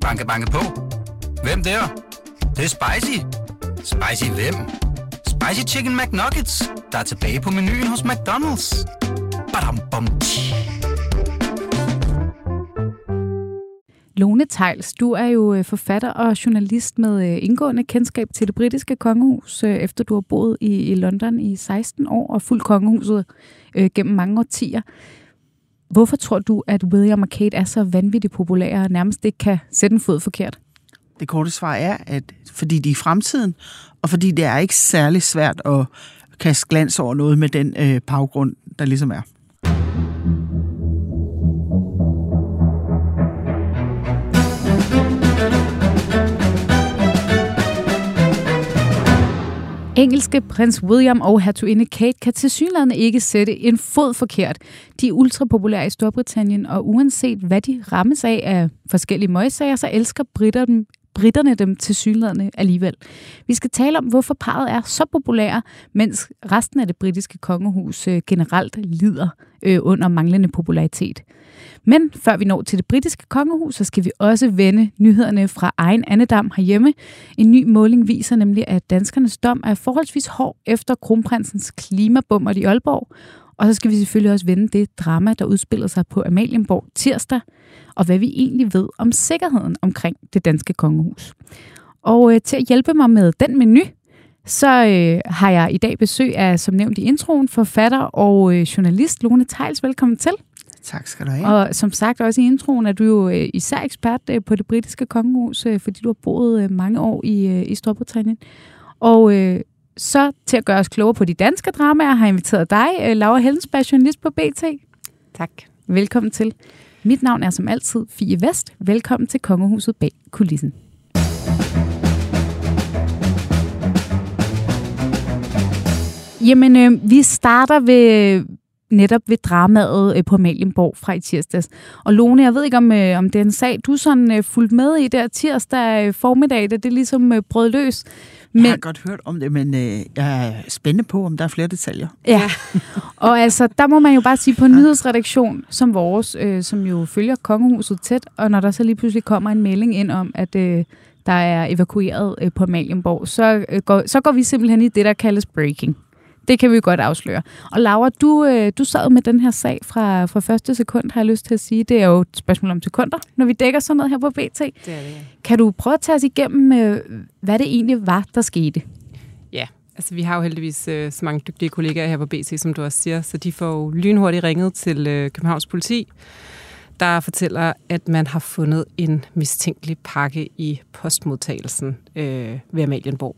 Banke, banke på. Hvem der? Det, det er spicy. Spicy hvem? Spicy Chicken McNuggets, der er tilbage på menuen hos McDonald's. Badum, bom, tji. Lone Tejls, du er jo øh, forfatter og journalist med øh, indgående kendskab til det britiske kongehus, øh, efter du har boet i, London i 16 år og fuldt kongehuset gennem mange årtier. Hvorfor tror du, at William og Kate er så vanvittigt populære og nærmest ikke kan sætte en fod forkert? Det korte svar er, at fordi de er i fremtiden, og fordi det er ikke særlig svært at kaste glans over noget med den øh, baggrund, der ligesom er. Engelske prins William og hertuginde Kate kan tilsyneladende ikke sætte en fod forkert. De er ultrapopulære i Storbritannien, og uanset hvad de rammes af af forskellige møgsager, så elsker britter dem, britterne dem til alligevel. Vi skal tale om, hvorfor parret er så populære, mens resten af det britiske kongehus øh, generelt lider øh, under manglende popularitet. Men før vi når til det britiske kongehus, så skal vi også vende nyhederne fra egen andedam herhjemme. En ny måling viser nemlig, at danskernes dom er forholdsvis hård efter kronprinsens klimabummer i Aalborg. Og så skal vi selvfølgelig også vende det drama, der udspiller sig på Amalienborg tirsdag, og hvad vi egentlig ved om sikkerheden omkring det danske kongehus. Og øh, til at hjælpe mig med den menu, så øh, har jeg i dag besøg af, som nævnt i introen, forfatter og øh, journalist Lone Tejls. Velkommen til. Tak skal du have. Og som sagt også i introen er du jo øh, især ekspert øh, på det britiske kongehus, øh, fordi du har boet mange år i, i Storbritannien. Og øh, så til at gøre os klogere på de danske dramaer, har jeg inviteret dig, Laura Hellensberg, journalist på BT. Tak. Velkommen til. Mit navn er som altid Fie Vest. Velkommen til Kongehuset bag kulissen. Jamen, øh, vi starter ved netop ved dramaet øh, på Amalienborg fra i tirsdags. Og Lone, jeg ved ikke, om, øh, om det er en sag, du sådan øh, fulgte med i der tirsdag øh, formiddag, da det ligesom øh, brød løs. Men... Jeg har godt hørt om det, men øh, jeg er spændende på, om der er flere detaljer. Ja, og altså, der må man jo bare sige, på en nyhedsredaktion som vores, øh, som jo følger kongehuset tæt, og når der så lige pludselig kommer en melding ind om, at øh, der er evakueret øh, på Amalienborg, så, øh, går, så går vi simpelthen i det, der kaldes breaking. Det kan vi jo godt afsløre. Og Laura, du, øh, du sad med den her sag fra, fra første sekund, har jeg lyst til at sige. Det er jo et spørgsmål om sekunder, når vi dækker sådan noget her på BT. Det er det, ja. Kan du prøve at tage os igennem, øh, hvad det egentlig var, der skete? Ja, altså vi har jo heldigvis øh, så mange dygtige kollegaer her på BT, som du også siger, så de får jo lynhurtigt ringet til øh, Københavns politi, der fortæller, at man har fundet en mistænkelig pakke i postmodtagelsen øh, ved Amalienborg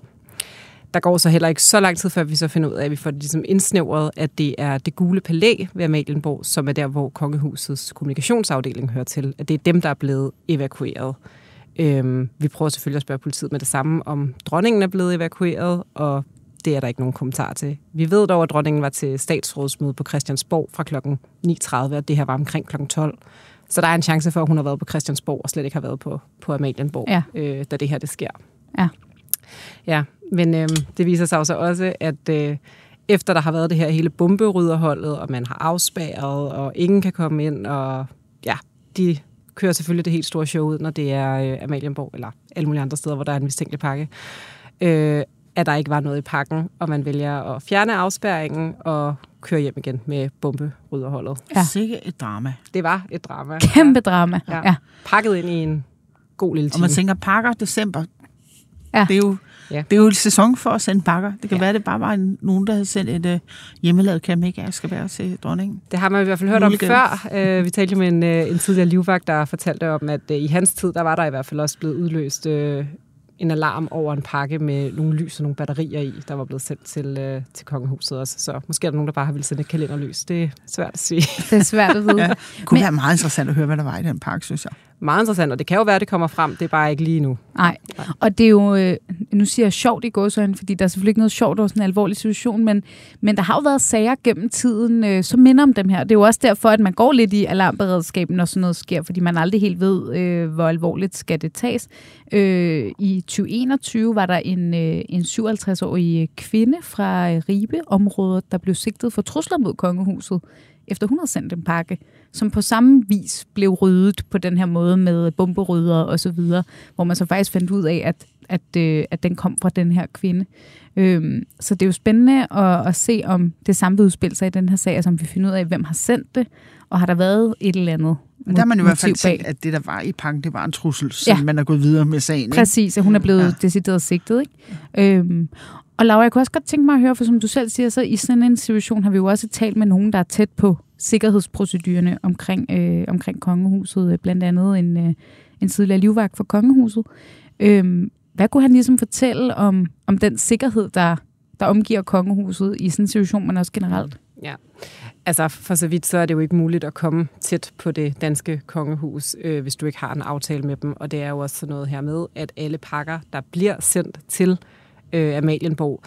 der går så heller ikke så lang tid, før vi så finder ud af, at vi får det ligesom indsnævret, at det er det gule palæ ved Amalienborg, som er der, hvor kongehusets kommunikationsafdeling hører til. At det er dem, der er blevet evakueret. Øhm, vi prøver selvfølgelig at spørge politiet med det samme, om dronningen er blevet evakueret, og det er der ikke nogen kommentar til. Vi ved dog, at dronningen var til statsrådsmøde på Christiansborg fra kl. 9.30, og det her var omkring kl. 12. Så der er en chance for, at hun har været på Christiansborg og slet ikke har været på, på Amalienborg, ja. øh, da det her det sker. Ja. Ja, men øh, det viser sig så også, at øh, efter der har været det her hele bomberydderholdet, og man har afspærret, og ingen kan komme ind, og ja, de kører selvfølgelig det helt store show ud, når det er øh, Amalienborg, eller alle mulige andre steder, hvor der er en mistænkelig pakke, øh, at der ikke var noget i pakken, og man vælger at fjerne afspærringen og køre hjem igen med bomberydderholdet. Ja. Sikke et drama. Det var et drama. Kæmpe drama. Ja. ja. Pakket ind i en god lille time. Og man tænker, pakker december, ja. det er jo Ja. Det er jo en sæson for at sende pakker. Det kan ja. være, det bare var en, nogen, der havde sendt et uh, hjemmelavet kamik skal være til dronningen. Det har man i hvert fald hørt om før. Uh, vi talte med en, uh, en tidligere livvagt, der fortalte om, at uh, i hans tid, der var der i hvert fald også blevet udløst uh, en alarm over en pakke med nogle lys og nogle batterier i, der var blevet sendt til, øh, til kongehuset også. Så måske er der nogen, der bare har ville sende et kalenderlys. Det er svært at sige. Det er svært at vide. ja. Det kunne Men... være meget interessant at høre, hvad der var i den pakke, synes jeg meget interessant, og det kan jo være, at det kommer frem, det er bare ikke lige nu. Nej, og det er jo, øh, nu siger jeg sjovt i gåsøjne, fordi der er selvfølgelig ikke noget sjovt over sådan en alvorlig situation, men, men der har jo været sager gennem tiden, øh, som minder om dem her. Det er jo også derfor, at man går lidt i alarmberedskaben, når sådan noget sker, fordi man aldrig helt ved, øh, hvor alvorligt skal det tages. Øh, I 2021 var der en, øh, en 57-årig kvinde fra øh, Ribe-området, der blev sigtet for trusler mod kongehuset efter hun havde sendt en pakke, som på samme vis blev ryddet på den her måde med bomberydder og så videre, hvor man så faktisk fandt ud af, at, at, øh, at den kom fra den her kvinde. Øhm, så det er jo spændende at, at se, om det samme vil udspille sig i den her sag, altså om vi finder ud af, hvem har sendt det, og har der været et eller andet men der har man i hvert fald tænkt, at det, der var i pakken, det var en trussel, så ja. man er gået videre med sagen. Ikke? Præcis, at hun er blevet ja. decideret sigtet. Ikke? Øhm, og Laura, jeg kunne også godt tænke mig at høre, for som du selv siger, så i sådan en situation har vi jo også talt med nogen, der er tæt på sikkerhedsprocedurerne omkring, øh, omkring kongehuset, øh, blandt andet en, øh, en tidligere livvagt for kongehuset. Øh, hvad kunne han ligesom fortælle om, om den sikkerhed, der, der omgiver kongehuset i sådan en situation, men også generelt? Ja, altså for så vidt så er det jo ikke muligt at komme tæt på det danske kongehus, øh, hvis du ikke har en aftale med dem. Og det er jo også sådan noget her med, at alle pakker, der bliver sendt til øh, Amalienborg,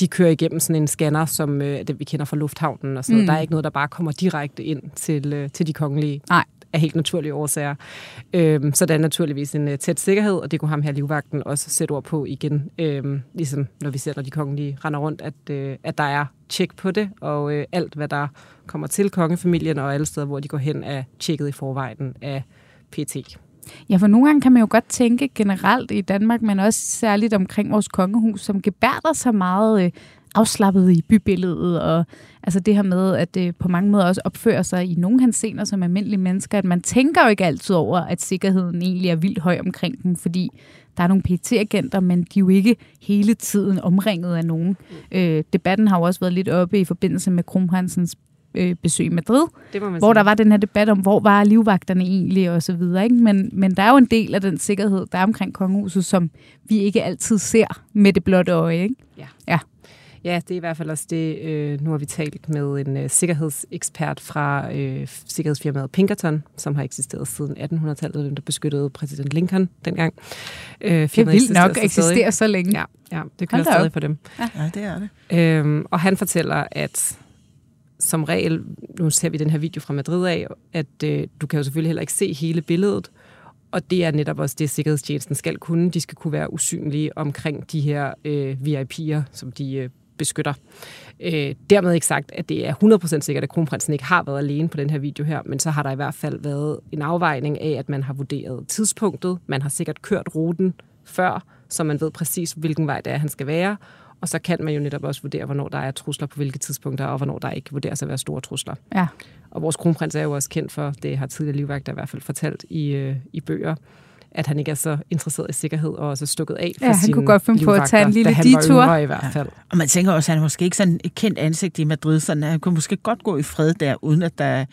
de kører igennem sådan en scanner, som øh, det vi kender fra lufthavnen og sådan mm. Der er ikke noget, der bare kommer direkte ind til, øh, til de kongelige. Nej af helt naturlige årsager. Øhm, så der er naturligvis en uh, tæt sikkerhed, og det kunne ham her livvagten også sætte ord på igen, øhm, ligesom når vi ser, når de kongelige render rundt, at, øh, at der er tjek på det, og øh, alt, hvad der kommer til kongefamilien og alle steder, hvor de går hen, er tjekket i forvejen af PT. Ja, for nogle gange kan man jo godt tænke generelt i Danmark, men også særligt omkring vores kongehus, som gebærder så meget øh, afslappet i bybilledet, og altså det her med, at det på mange måder også opfører sig i nogle hensener som almindelige mennesker, at man tænker jo ikke altid over, at sikkerheden egentlig er vildt høj omkring dem, fordi der er nogle PT-agenter, men de er jo ikke hele tiden omringet af nogen. Øh, debatten har jo også været lidt oppe i forbindelse med Krumhansens øh, besøg i Madrid, hvor sige. der var den her debat om, hvor var livvagterne egentlig og så videre. Ikke? Men, men der er jo en del af den sikkerhed, der er omkring kongehuset, som vi ikke altid ser med det blotte øje. Ikke? Ja. ja. Ja, det er i hvert fald også det. Øh, nu har vi talt med en øh, sikkerhedsekspert fra øh, sikkerhedsfirmaet Pinkerton, som har eksisteret siden 1800-tallet, der beskyttede præsident Lincoln dengang. Øh, det er vildt nok at eksistere så længe. Ja, ja det kører stadig op. for dem. Ja. ja, det er det. Øhm, og han fortæller, at som regel, nu ser vi den her video fra Madrid af, at øh, du kan jo selvfølgelig heller ikke se hele billedet, og det er netop også det, sikkerhedstjenesten skal kunne. De skal kunne være usynlige omkring de her øh, VIP'er, som de øh, beskytter. Øh, dermed ikke sagt, at det er 100% sikkert, at kronprinsen ikke har været alene på den her video her, men så har der i hvert fald været en afvejning af, at man har vurderet tidspunktet, man har sikkert kørt ruten før, så man ved præcis, hvilken vej det er, han skal være, og så kan man jo netop også vurdere, hvornår der er trusler på hvilke tidspunkter, og hvornår der ikke vurderes at være store trusler. Ja. Og vores kronprins er jo også kendt for, det har tidligere livvagter i hvert fald fortalt i, øh, i bøger, at han ikke er så interesseret i sikkerhed og også stukket af for Ja, han kunne godt finde på at tage en lille detur. i hvert fald. Ja. Og man tænker også, at han er måske ikke sådan et kendt ansigt i Madrid, så han kunne måske godt gå i fred der, uden at der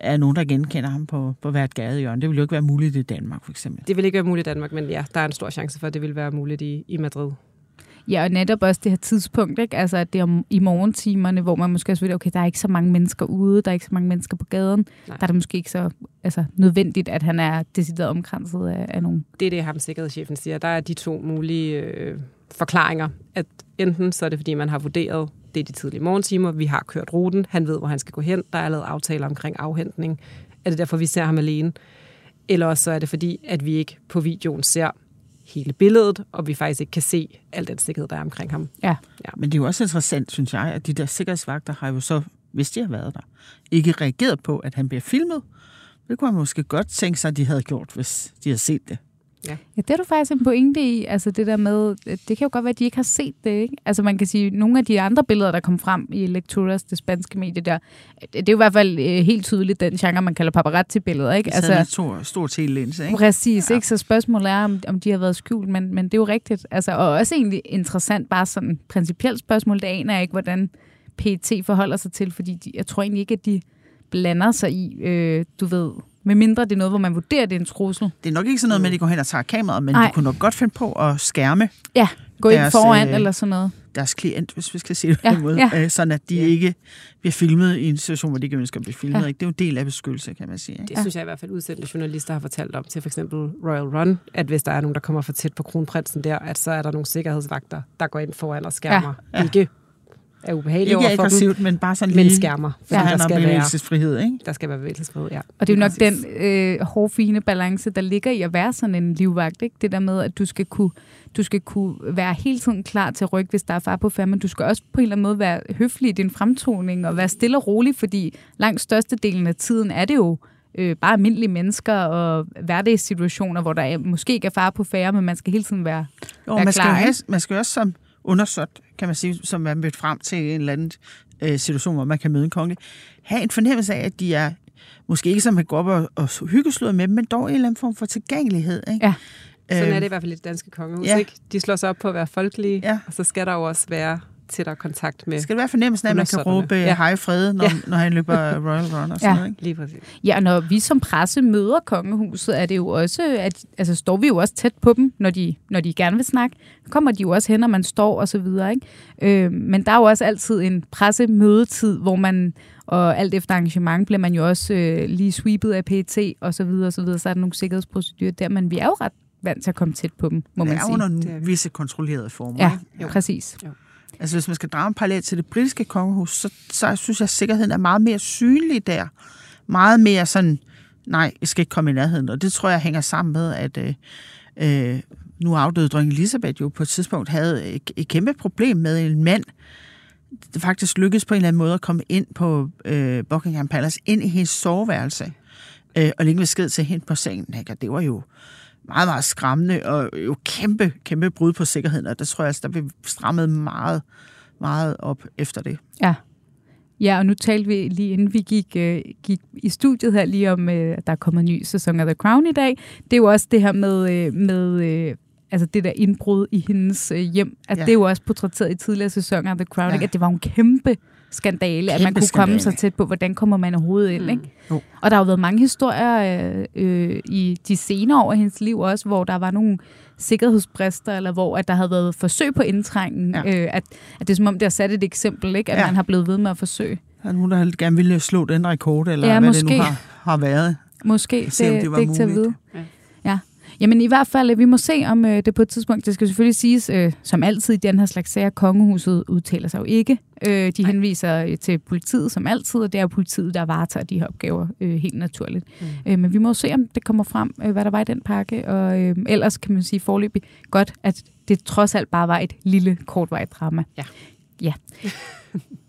er nogen, der genkender ham på, på hvert gadehjørne. Det ville jo ikke være muligt i Danmark, for eksempel. Det vil ikke være muligt i Danmark, men ja, der er en stor chance for, at det vil være muligt i, i Madrid. Ja, og netop også det her tidspunkt, ikke? Altså, at det er om, i morgentimerne, hvor man måske også ved, okay, der er ikke så mange mennesker ude, der er ikke så mange mennesker på gaden. Nej. Der er det måske ikke så altså, nødvendigt, at han er decideret omkranset af, af nogen. Det er det, ham sikkerhedschefen siger. Der er de to mulige øh, forklaringer. At enten så er det, fordi man har vurderet, det er de tidlige morgentimer, vi har kørt ruten, han ved, hvor han skal gå hen, der er lavet aftaler omkring afhentning. Er det derfor, vi ser ham alene? Eller også så er det fordi, at vi ikke på videoen ser hele billedet, og vi faktisk ikke kan se al den sikkerhed, der er omkring ham. Ja. ja. Men det er jo også interessant, synes jeg, at de der sikkerhedsvagter har jo så, hvis de har været der, ikke reageret på, at han bliver filmet. Det kunne man måske godt tænke sig, at de havde gjort, hvis de havde set det. Ja. ja, det er du faktisk en pointe i. Altså det der med, det kan jo godt være, at de ikke har set det. Ikke? Altså man kan sige, nogle af de andre billeder, der kom frem i Lecturas, det spanske medie der, det er jo i hvert fald øh, helt tydeligt den genre, man kalder paparazzi-billeder. Ikke? Altså, en stor, stor telelins, ikke? Præcis, ja. ikke? så spørgsmålet er, om, om de har været skjult, men, men det er jo rigtigt. Altså, og også egentlig interessant, bare sådan principielt spørgsmål, det aner jeg ikke, hvordan PT forholder sig til, fordi de, jeg tror egentlig ikke, at de blander sig i, øh, du ved, med mindre det er noget, hvor man vurderer, det er en trussel. Det er nok ikke sådan noget med, at de går hen og tager kameraet, men Ej. de kunne nok godt finde på at skærme Ja, gå deres, ind foran øh, eller sådan noget. Deres klient, hvis vi skal sige det ja, på den måde. Ja. Øh, sådan at de ja. ikke bliver filmet i en situation, hvor de ikke ønsker at blive filmet. Ja. Ikke? Det er jo en del af beskyttelse, kan man sige. Ikke? Det synes jeg i hvert fald udsendte journalister har fortalt om til for eksempel Royal Run, at hvis der er nogen, der kommer for tæt på kronprinsen der, at så er der nogle sikkerhedsvagter, der går ind foran og skærmer. Ja. Ja. Ikke er ubehagelige Ikke over for dem, aggressivt, men bare sådan men lige... skærmer. Ja, Fordi det der, skal være, bevægelsesfrihed, ikke? der skal være bevægelsesfrihed, ja. Og det er jo nok den øh, hårfine balance, der ligger i at være sådan en livvagt. Ikke? Det der med, at du skal, kunne, du skal kunne være hele tiden klar til at rykke, hvis der er far på færd, men du skal også på en eller anden måde være høflig i din fremtoning og være stille og rolig, fordi langt størstedelen af tiden er det jo øh, bare almindelige mennesker og hverdagssituationer, hvor der er, måske ikke er far på færre, men man skal hele tiden være, Jo, være man skal, klar, jo have, man skal også som undersøgt, kan man sige, som er mødt frem til en eller anden øh, situation, hvor man kan møde en konge, have en fornemmelse af, at de er måske ikke som at gå op og, og hyggesludre med dem, men dog en eller anden form for tilgængelighed. Ikke? Ja. Sådan Øhm, er det i hvert fald i det danske kongehus, ja. ikke? De slår sig op på at være folkelige, Ja. og så skal der jo også være tættere kontakt med Skal det være fornemmelsen af, at man kan råbe Ja. hej fred, når, Ja. når han løber Royal Run og sådan Ja. noget? Ikke? lige præcis. Ja, og når vi som presse møder kongehuset, er det jo også, at, altså står vi jo også tæt på dem, når de, når de gerne vil snakke. Så kommer de jo også hen, når man står og så videre. Ikke? Øh, men der er jo også altid en pressemødetid, hvor man, og alt efter arrangement, bliver man jo også øh, lige sweepet af PET og så videre og så videre. Så er der nogle sikkerhedsprocedurer der, men vi er jo ret vant til at komme tæt på dem, må Det man er sige. under Det er vi. visse kontrollerede former. Ja, Ikke? Jo. præcis. Altså hvis man skal drage en parallel til det britiske kongehus, så, så synes jeg, at sikkerheden er meget mere synlig der. Meget mere sådan, nej, jeg skal ikke komme i nærheden. Og det tror jeg hænger sammen med, at øh, øh nu afdøde dronning Elisabeth jo på et tidspunkt havde et, et kæmpe problem med en mand, det faktisk lykkedes på en eller anden måde at komme ind på øh, Buckingham Palace, ind i hendes soveværelse, øh, og lægge besked til hende på sengen. Ikke? Og det var jo meget, meget skræmmende, og jo kæmpe, kæmpe brud på sikkerheden, og der tror jeg, altså, der blev strammet meget, meget op efter det. Ja. Ja, og nu talte vi lige inden vi gik, øh, gik i studiet her lige om, øh, at der er kommet en ny sæson af The Crown i dag. Det er jo også det her med, øh, med øh, altså det der indbrud i hendes øh, hjem. At Ja. Det er jo også portrætteret i tidligere sæsoner af The Crown, Ja. ikke? at det var en kæmpe skandale, at man Kæmpe kunne komme skandale. så tæt på, hvordan kommer man overhovedet ind. Ikke? Jo. Og der har jo været mange historier øh, øh, i de senere år af hendes liv også, hvor der var nogle sikkerhedsbrister, eller hvor at der havde været forsøg på indtrængen. Ja. Øh, at, at det er som om, det har sat et eksempel, ikke? at Ja. man har blevet ved med at forsøge. Der er nogen, der gerne ville slå den rekord, eller Ja, hvad måske. det nu har, har været. Måske. Se, om det var er ikke til at muligt. vide. Ja. Ja. Jamen i hvert fald, øh, vi må se om øh, det på et tidspunkt. Det skal selvfølgelig siges, øh, som altid i den her slags sager, kongehuset udtaler sig jo ikke. Øh, de henviser øh, til politiet som altid, og det er jo politiet, der varetager de her opgaver øh, helt naturligt. Mm. Øh, men vi må se, om det kommer frem, øh, hvad der var i den pakke. Og øh, ellers kan man sige forløbig godt, at det trods alt bare var et lille, kortvarigt drama. Ja. Ja.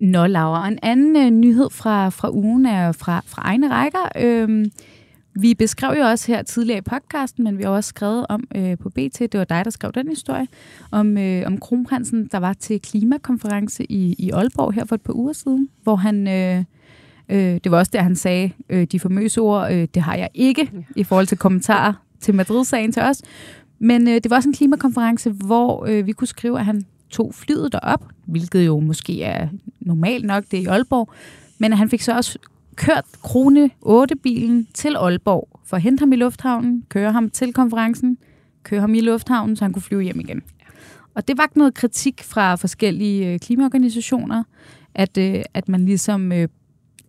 Nå, Laura. Og en anden øh, nyhed fra, fra ugen er fra, fra egne rækker. Øhm, vi beskrev jo også her tidligere i podcasten, men vi har også skrevet om øh, på BT, det var dig, der skrev den historie, om, øh, om kronprinsen, der var til klimakonference i, i Aalborg her for et par uger siden, hvor han... Øh, øh, det var også der, han sagde øh, de famøse ord, øh, det har jeg ikke, i forhold til kommentarer til Madrid-sagen til os. Men øh, det var også en klimakonference, hvor øh, vi kunne skrive, at han tog flyet derop, hvilket jo måske er normalt nok, det er i Aalborg, men han fik så også kørt Krone 8-bilen til Aalborg for at hente ham i lufthavnen, køre ham til konferencen, køre ham i lufthavnen, så han kunne flyve hjem igen. Og det var noget kritik fra forskellige øh, klimaorganisationer, at, øh, at man ligesom øh,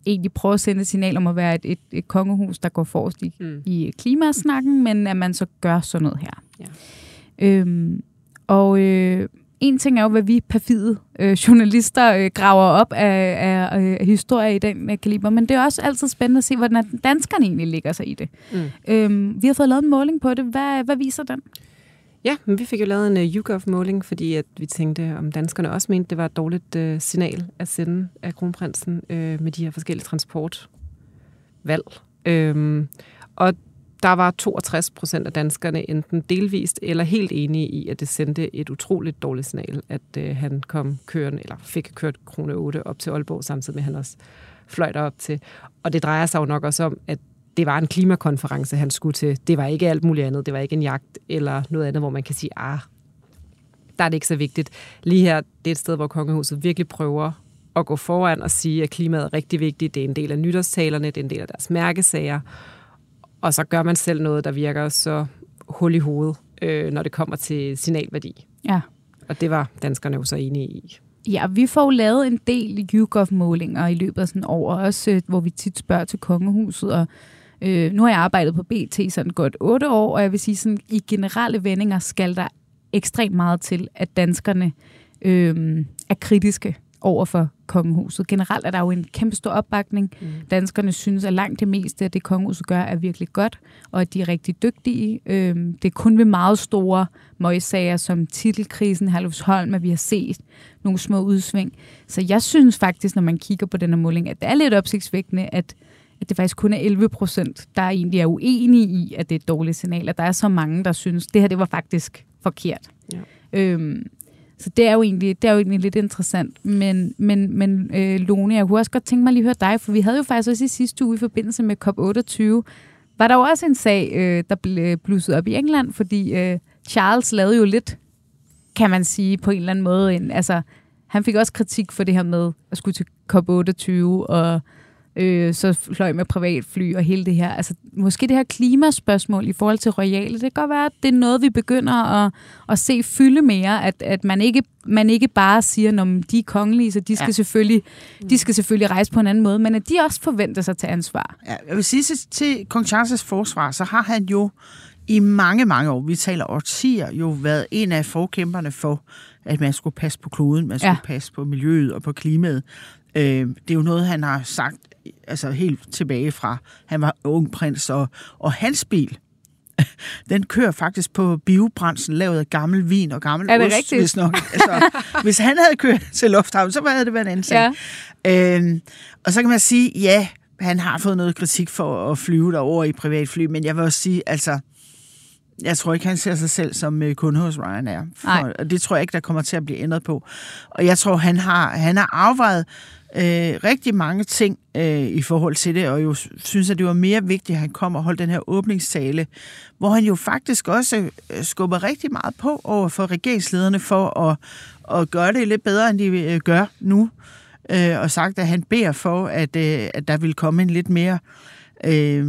egentlig prøver at sende et signal om at være et, et, et kongehus, der går forrest i, Mm. i klimasnakken, men at man så gør sådan noget her. Ja. Øhm, og øh, en ting er jo, hvad vi perfide øh, journalister øh, graver op af, af, af historier i den øh, kaliber, men det er også altid spændende at se, hvordan danskerne egentlig ligger sig i det. Mm. Øhm, vi har fået lavet en måling på det. Hvad, hvad viser den? Ja, men vi fik jo lavet en uh, YouGov-måling, fordi at vi tænkte, om danskerne også mente, det var et dårligt uh, signal at sende af kronprinsen uh, med de her forskellige transportvalg. Øhm, og der var 62 procent af danskerne enten delvist eller helt enige i, at det sendte et utroligt dårligt signal, at øh, han kom kørende, eller fik kørt krone 8 op til Aalborg, samtidig med at han også fløj op til. Og det drejer sig jo nok også om, at det var en klimakonference, han skulle til. Det var ikke alt muligt andet. Det var ikke en jagt eller noget andet, hvor man kan sige, ah, der er det ikke så vigtigt. Lige her, det er et sted, hvor kongehuset virkelig prøver at gå foran og sige, at klimaet er rigtig vigtigt. Det er en del af nytårstalerne, det er en del af deres mærkesager. Og så gør man selv noget, der virker så hul i hovedet, øh, når det kommer til signalværdi. Ja. Og det var danskerne jo så enige i. Ja, vi får jo lavet en del YouGov-målinger i løbet af sådan år, også øh, hvor vi tit spørger til kongehuset, og Øh, nu har jeg arbejdet på BT sådan godt otte år, og jeg vil sige, sådan, i generelle vendinger skal der ekstremt meget til, at danskerne øh, er kritiske over for kongehuset. Generelt er der jo en kæmpe stor opbakning. Mm. Danskerne synes, at langt det meste af det, kongehuset gør, er virkelig godt, og at de er rigtig dygtige. Øhm, det er kun ved meget store møgssager som titelkrisen, Herlufsholm, at vi har set nogle små udsving. Så jeg synes faktisk, når man kigger på den her måling, at det er lidt opsigtsvækkende, at at det faktisk kun er 11 procent, der egentlig er uenige i, at det er et dårligt signal, at der er så mange, der synes, at det her det var faktisk forkert. Ja. Øhm, så det er jo egentlig, det er jo egentlig lidt interessant. Men, men, men øh, Lone, jeg kunne også godt tænke mig lige at høre dig, for vi havde jo faktisk også i sidste uge i forbindelse med COP28, var der jo også en sag, øh, der blev øh, blusset op i England, fordi øh, Charles lavede jo lidt, kan man sige, på en eller anden måde. En, altså, han fik også kritik for det her med at skulle til COP28 og øh, så fløj med privatfly og hele det her. Altså, måske det her klimaspørgsmål i forhold til royale, det kan godt være, at det er noget, vi begynder at, at se fylde mere, at, at man, ikke, man ikke bare siger, at de er kongelige, så de skal, ja. selvfølgelig, de skal selvfølgelig rejse på en anden måde, men at de også forventer sig til ansvar. Ja, jeg vil sige til, til kong Charles' forsvar, så har han jo i mange, mange år, vi taler årtier, jo været en af forkæmperne for, at man skulle passe på kloden, man skulle ja. passe på miljøet og på klimaet. Øh, det er jo noget, han har sagt altså helt tilbage fra, han var ung prins, og, og hans bil, den kører faktisk på biobrændsel, lavet af gammel vin og gammel er det ost, rigtigt? hvis nok. Altså, hvis han havde kørt til lufthavn, så havde det været en anden sag. Ja. Øhm, og så kan man sige, ja, han har fået noget kritik for at flyve derover i privatfly, men jeg vil også sige, altså, jeg tror ikke, han ser sig selv som øh, kunde hos Ryanair. For, og det tror jeg ikke, der kommer til at blive ændret på. Og jeg tror, han har, han har afvejet øh, rigtig mange ting øh, i forhold til det, og jo synes, at det var mere vigtigt, at han kom og holdt den her åbningstale, hvor han jo faktisk også øh, skubber rigtig meget på over for regeringslederne for at, at gøre det lidt bedre, end de øh, gør nu, øh, og sagt, at han beder for, at, øh, at der vil komme en lidt mere... Øh,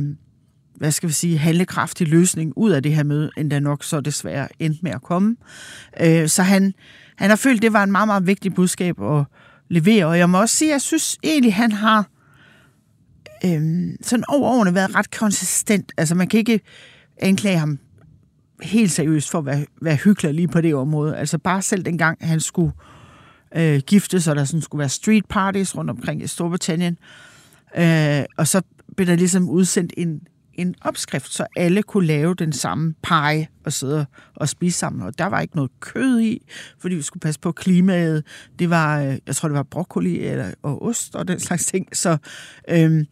hvad skal vi sige, handlekraftig løsning ud af det her møde, end der nok så desværre endte med at komme. Øh, så han, han har følt, det var en meget, meget vigtig budskab at, leverer. Og jeg må også sige, at jeg synes egentlig, han har øhm, sådan over årene været ret konsistent. Altså man kan ikke anklage ham helt seriøst for at være, være hyggelig lige på det område. Altså bare selv dengang, han skulle øh, giftes, og der sådan skulle være street parties rundt omkring i Storbritannien. Øh, og så blev der ligesom udsendt en, en opskrift, så alle kunne lave den samme pie og sidde og spise sammen. Og der var ikke noget kød i, fordi vi skulle passe på klimaet. Det var, øh, jeg tror, det var broccoli eller, og ost og den slags ting. Så, øhm,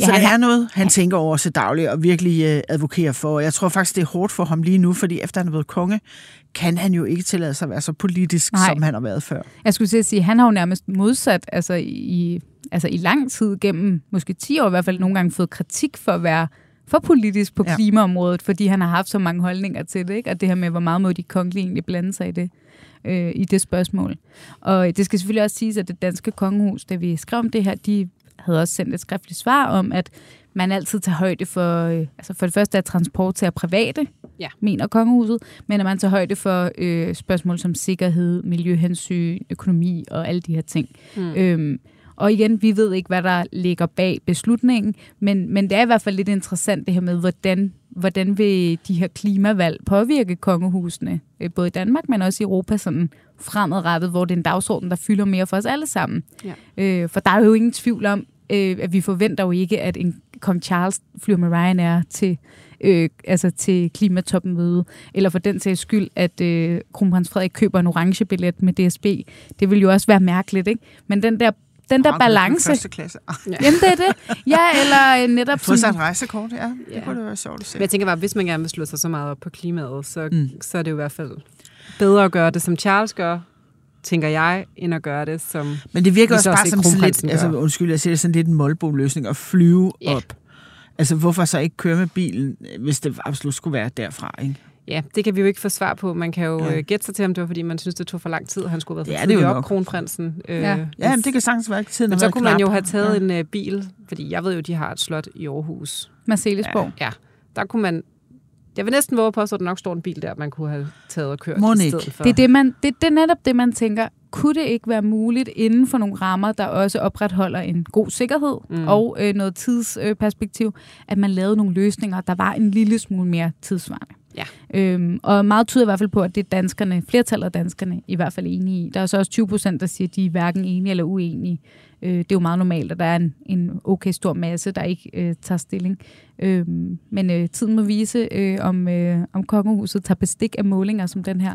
ja, så det er noget, han tænker over til dagligt og virkelig øh, advokerer for. Jeg tror faktisk, det er hårdt for ham lige nu, fordi efter han er blevet konge, kan han jo ikke tillade sig at være så politisk, Nej. som han har været før. Jeg skulle til at sige, han har jo nærmest modsat altså i altså i lang tid, gennem måske 10 år i hvert fald, nogle gange fået kritik for at være for politisk på ja. klimaområdet, fordi han har haft så mange holdninger til det, ikke? og det her med, hvor meget må de kongelige egentlig blande sig i det, øh, i det spørgsmål. Og det skal selvfølgelig også siges, at det danske kongehus, da vi skrev om det her, de havde også sendt et skriftligt svar om, at man altid tager højde for, øh, altså for det første er transport til private, ja. mener kongehuset, men at man tager højde for øh, spørgsmål som sikkerhed, miljøhensyn, økonomi og alle de her ting. Mm. Øhm, og igen, vi ved ikke, hvad der ligger bag beslutningen, men, men det er i hvert fald lidt interessant det her med, hvordan, hvordan vil de her klimavalg påvirke kongehusene, øh, både i Danmark, men også i Europa sådan fremadrettet, hvor det er en dagsorden, der fylder mere for os alle sammen. Ja. Øh, for der er jo ingen tvivl om, øh, at vi forventer jo ikke, at en kong Charles flyver med Ryanair til øh, altså til klimatopmøde, eller for den sags skyld, at øh, kronprins Frederik køber en orange billet med DSB. Det vil jo også være mærkeligt, ikke? Men den der den der balance. Første klasse. Ja. Jamen, det er det. Ja, eller øh, netop... Få sig et rejsekort, ja. Det ja. kunne det være sjovt at se. Men jeg tænker bare, hvis man gerne vil slå sig så meget op på klimaet, så, mm. så er det jo i hvert fald bedre at gøre det, som Charles gør, tænker jeg, end at gøre det, som Men det virker også bare som sådan lidt, gør. altså undskyld, jeg siger det sådan lidt en målbog-løsning at flyve yeah. op. Altså hvorfor så ikke køre med bilen, hvis det absolut skulle være derfra, ikke? Ja, det kan vi jo ikke få svar på. Man kan jo ja. Øh, gætte sig til, om det var, fordi man synes, det tog for lang tid, og han skulle have været for tidligt op, nok. kronprinsen. Øh, ja, ja men det kan sagtens være tiden. Men så kunne knap. man jo have taget ja. en uh, bil, fordi jeg ved jo, de har et slot i Aarhus. Marcelisborg. Ja, ja, der kunne man... Jeg vil næsten våge på, at der nok står en bil der, man kunne have taget og kørt Må i stedet for. Det er, det, man, det, det er netop det, man tænker, kunne det ikke være muligt inden for nogle rammer, der også opretholder en god sikkerhed mm. og øh, noget tidsperspektiv, at man lavede nogle løsninger, der var en lille smule mere tidsvarende. Ja. Øhm, og meget tyder i hvert fald på, at det er danskerne, flertallet af danskerne i hvert fald enige i. Der er så også 20 procent, der siger, at de er hverken enige eller uenige. Øh, det er jo meget normalt, at der er en, en okay stor masse, der ikke øh, tager stilling. Øh, men øh, tiden må vise, øh, om, øh, om kongehuset tager bestik af målinger som den her.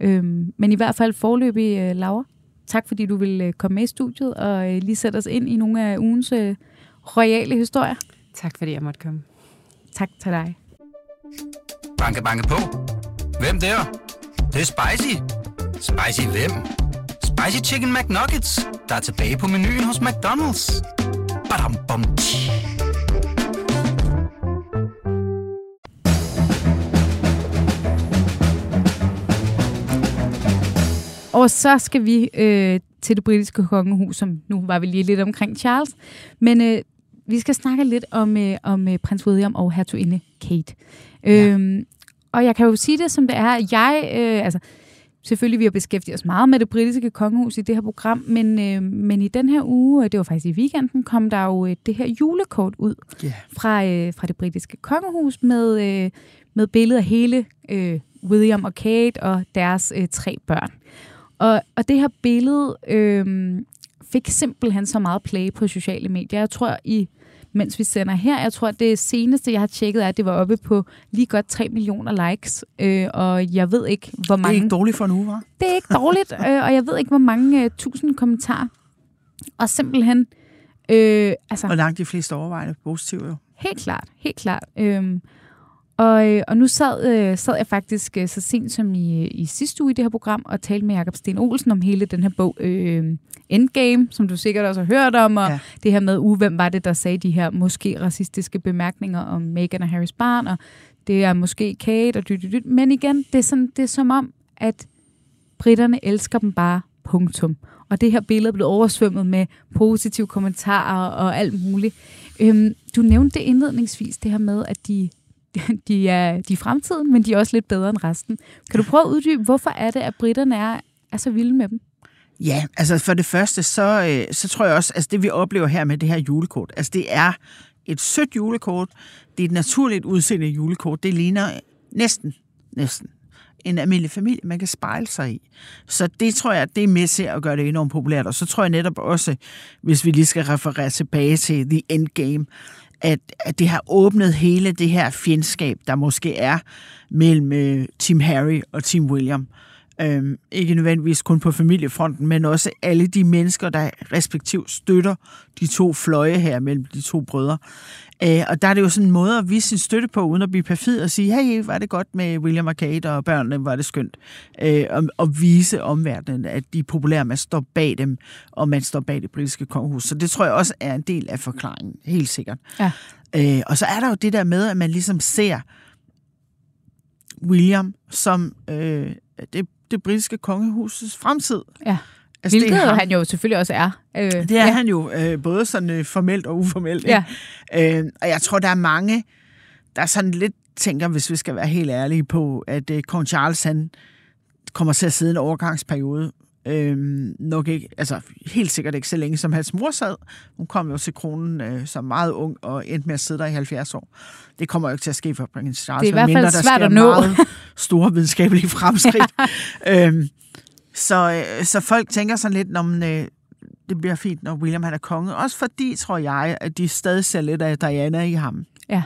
Øh, men i hvert fald forløbig, øh, Laura, tak fordi du vil øh, komme med i studiet og øh, lige sætte os ind i nogle af ugens øh, royale historier. Tak fordi jeg måtte komme. Tak til dig. Banke, banke på. Hvem der? Det, det er spicy. Spicy hvem? Spicy Chicken McNuggets, der er tilbage på menuen hos McDonald's. Badum, bom, tji. Og så skal vi øh, til det britiske kongehus, som nu var vi lige lidt omkring Charles. Men øh, vi skal snakke lidt om, øh, om øh, prins William og hertuginde Kate. Ja. Øhm, og jeg kan jo sige det, som det er. Jeg, øh, altså, selvfølgelig vi har beskæftiget os meget med det britiske kongehus i det her program, men, øh, men i den her uge, det var faktisk i weekenden, kom der jo øh, det her julekort ud Yeah. fra, øh, fra det britiske kongehus med, øh, med billeder af hele øh, William og Kate og deres øh, tre børn. Og, og det her billede øh, fik simpelthen så meget play på sociale medier. Jeg tror, i mens vi sender her, jeg tror, at det seneste, jeg har tjekket, er, at det var oppe på lige godt 3 millioner likes. Øh, og jeg ved ikke, hvor Det er mange... ikke dårligt for en uge, hva'? Det er ikke dårligt, øh, og jeg ved ikke, hvor mange øh, tusind kommentarer. Og simpelthen, øh, altså Og langt de fleste overvejende positive jo. helt klart, helt klart. Øhm, og, øh, og nu sad, øh, sad jeg faktisk øh, så sent som i, i sidste uge i det her program og talte med Jakob Sten Olsen om hele den her bog øh, Endgame, som du sikkert også har hørt om, og Ja. det her med, uh, hvem var det, der sagde de her måske racistiske bemærkninger om Meghan og Harrys barn, og det er måske Kate og dyt, dyt, dyt. Men igen, det er, sådan, det er som om, at britterne elsker dem bare, punktum. Og det her billede blev oversvømmet med positive kommentarer og alt muligt. Øhm, du nævnte indledningsvis, det her med, at de, de, er, de er fremtiden, men de er også lidt bedre end resten. Kan du prøve at uddybe, hvorfor er det, at britterne er, er så vilde med dem? Ja, altså for det første, så, øh, så tror jeg også, altså det vi oplever her med det her julekort, altså det er et sødt julekort, det er et naturligt udseende julekort, det ligner næsten, næsten en almindelig familie, man kan spejle sig i. Så det tror jeg, det er med til at gøre det enormt populært. Og så tror jeg netop også, hvis vi lige skal referere tilbage til The Endgame, at, at det har åbnet hele det her fjendskab, der måske er mellem øh, Team Harry og Team William. Øhm, ikke nødvendigvis kun på familiefronten, men også alle de mennesker, der respektivt støtter de to fløje her mellem de to brødre. Øh, og der er det jo sådan en måde at vise sin støtte på, uden at blive perfid og sige, hey, var det godt med William og Kate og børnene, var det skønt. Øh, og, og vise omverdenen, at de er populære, man står bag dem, og man står bag det britiske kongehus. Så det tror jeg også er en del af forklaringen, helt sikkert. Ja. Øh, og så er der jo det der med, at man ligesom ser William som øh, det, det britiske kongehusets fremtid. Ja. Altså, Hvilket det ham. han jo selvfølgelig også er. Øh, Det er ja. han jo, øh, både sådan øh, formelt og uformelt. Ja. Ikke? Øh, og jeg tror, der er mange, der sådan lidt tænker, hvis vi skal være helt ærlige på, at øh, kong Charles, han kommer til at sidde en overgangsperiode. Øh, nok ikke, altså helt sikkert ikke så længe, som hans mor sad. Hun kom jo til kronen øh, som meget ung og endte med at sidde der i 70 år. Det kommer jo ikke til at ske for prins Charles. Det er i hvert fald medmindre der svært at nå. Meget store videnskabelige fremskridt. øhm, så, øh, så folk tænker sådan lidt, om øh, det bliver fint, når William han er konge. Også fordi, tror jeg, at de stadig ser lidt af Diana i ham. Ja.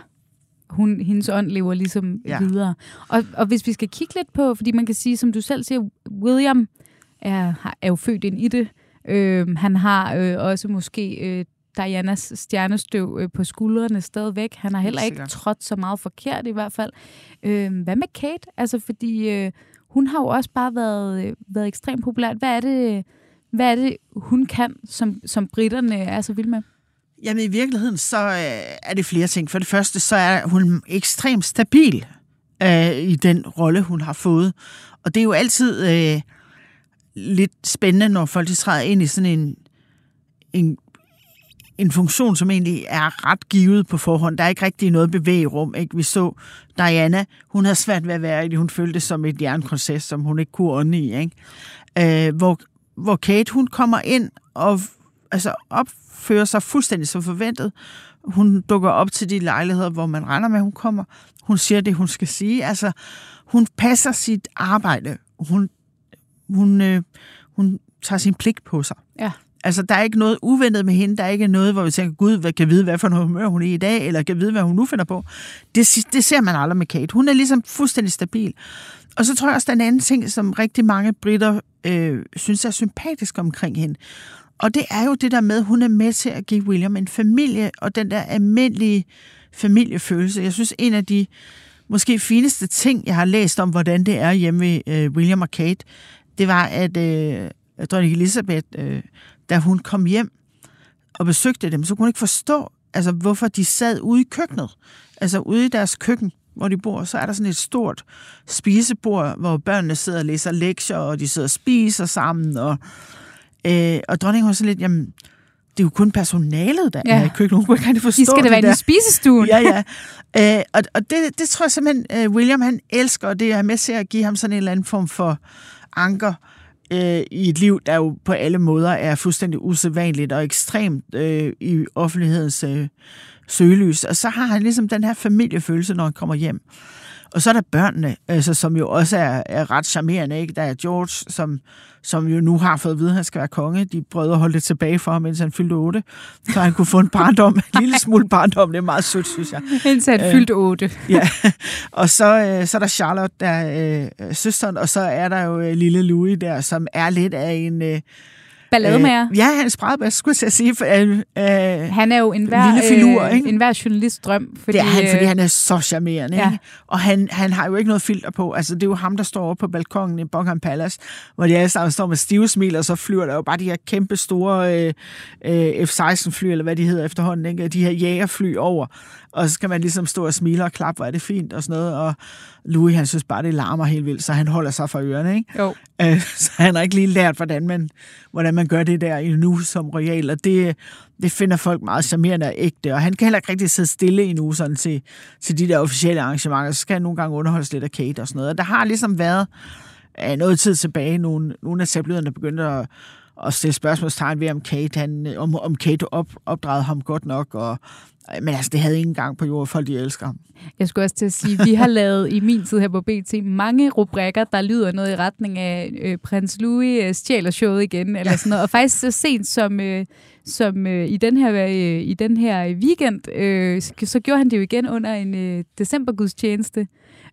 Hun, hendes ånd lever ligesom Ja. ja. videre. Og, og hvis vi skal kigge lidt på, fordi man kan sige, som du selv siger, William er, er jo født ind i det. Øh, han har øh, også måske øh, Dianas stjernestøv øh, på skuldrene stadigvæk. Han har heller ikke trådt så meget forkert i hvert fald. Øh, hvad med Kate? Altså, fordi øh, hun har jo også bare været, øh, været ekstremt populært. Hvad er det, hvad er det hun kan, som, som britterne er så vilde med? Jamen i virkeligheden, så øh, er det flere ting. For det første, så er hun ekstremt stabil øh, i den rolle, hun har fået. Og det er jo altid øh, lidt spændende, når folk træder ind i sådan en, en, en funktion, som egentlig er ret givet på forhånd. Der er ikke rigtig noget bevægerum. Ikke? Vi så Diana, hun havde svært ved at være i det. Hun følte det som et jernkoncept, som hun ikke kunne ånde i. Ikke? Øh, hvor hvor Kate, hun kommer ind og altså, opfører sig fuldstændig som forventet. Hun dukker op til de lejligheder, hvor man regner med, at hun kommer. Hun siger det, hun skal sige. Altså, hun passer sit arbejde. Hun, hun, øh, hun tager sin pligt på sig. Ja. Altså, der er ikke noget uventet med hende. Der er ikke noget, hvor vi tænker, gud, hvad kan vide, hvad for noget humør hun er i dag, eller kan vide, hvad hun nu finder på. Det, det ser man aldrig med Kate. Hun er ligesom fuldstændig stabil. Og så tror jeg også, der er en anden ting, som rigtig mange britter øh, synes er sympatisk omkring hende. Og det er jo det der med, at hun er med til at give William en familie, og den der almindelige familiefølelse. Jeg synes, en af de måske fineste ting, jeg har læst om, hvordan det er hjemme ved øh, William og Kate, det var, at øh, dronning Elizabeth, øh, da hun kom hjem og besøgte dem, så kunne hun ikke forstå, altså, hvorfor de sad ude i køkkenet. Altså ude i deres køkken, hvor de bor, så er der sådan et stort spisebord, hvor børnene sidder og læser lektier, og de sidder og spiser sammen, og, øh, og dronningen var så lidt, jamen, det er jo kun personalet, der ja. er i køkkenet. Hun kunne ikke rigtig forstå De skal da være der. i spisestuen. Ja, ja. Øh, og og det, det tror jeg simpelthen, uh, William han elsker, og det er med til at give ham sådan en eller anden form for anker øh, i et liv, der jo på alle måder er fuldstændig usædvanligt og ekstremt øh, i offentlighedens øh, søgelys. Og så har han ligesom den her familiefølelse, når han kommer hjem. Og så er der børnene, altså, som jo også er, er ret charmerende. Ikke? Der er George, som, som jo nu har fået at vide, at han skal være konge. De prøvede at holde det tilbage for ham, mens han fyldte 8. Så han kunne få en barndom, en lille smule barndom. Det er meget sødt, synes jeg. Indtil han Øh, fyldte 8. Ja, og så, øh, så er der Charlotte, der er øh, søsteren, og så er der jo øh, lille Louis der, som er lidt af en... Øh, Ballademager. Øh, ja, han er spredbæst, skulle jeg sige. For, øh, øh, Han er jo en hver, lille filur, ikke? en hver journalist drøm. Fordi, det er han, fordi øh, han er så charmerende. ja. Ikke? Og han, han har jo ikke noget filter på. Altså, det er jo ham, der står oppe på balkongen i Buckingham Palace, hvor de alle sammen står med stive smil, og så flyver der jo bare de her kæmpe store øh, øh, F-16-fly, eller hvad de hedder efterhånden, ikke? de her jægerfly over. Og så skal man ligesom stå og smile og klappe, hvor er det fint og sådan noget. Og Louis, han synes bare, det larmer helt vildt, så han holder sig for ørerne. Ikke? Jo. Øh, så han har ikke lige lært, hvordan man, hvordan man gør det der endnu som royal, og det, det finder folk meget charmerende og ægte, og han kan heller ikke rigtig sidde stille endnu sådan til, til de der officielle arrangementer, så skal han nogle gange underholdes lidt af Kate og sådan noget. Og der har ligesom været øh, noget tid tilbage, nogle, nogle af tabloiderne begyndte at, og stille spørgsmålstegn ved, om Kate, han, øh, om, om Kate op, opdragede ham godt nok, og øh, men altså, det havde ingen gang på jorden, folk de elsker ham. Jeg skulle også til at sige, vi har lavet i min tid her på BT mange rubrikker, der lyder noget i retning af øh, prins Louis øh, stjæler showet igen, eller sådan noget. Og faktisk så sent som, øh, som øh, i, den her, øh, i den her weekend, øh, så, så gjorde han det jo igen under en øh, decembergudstjeneste,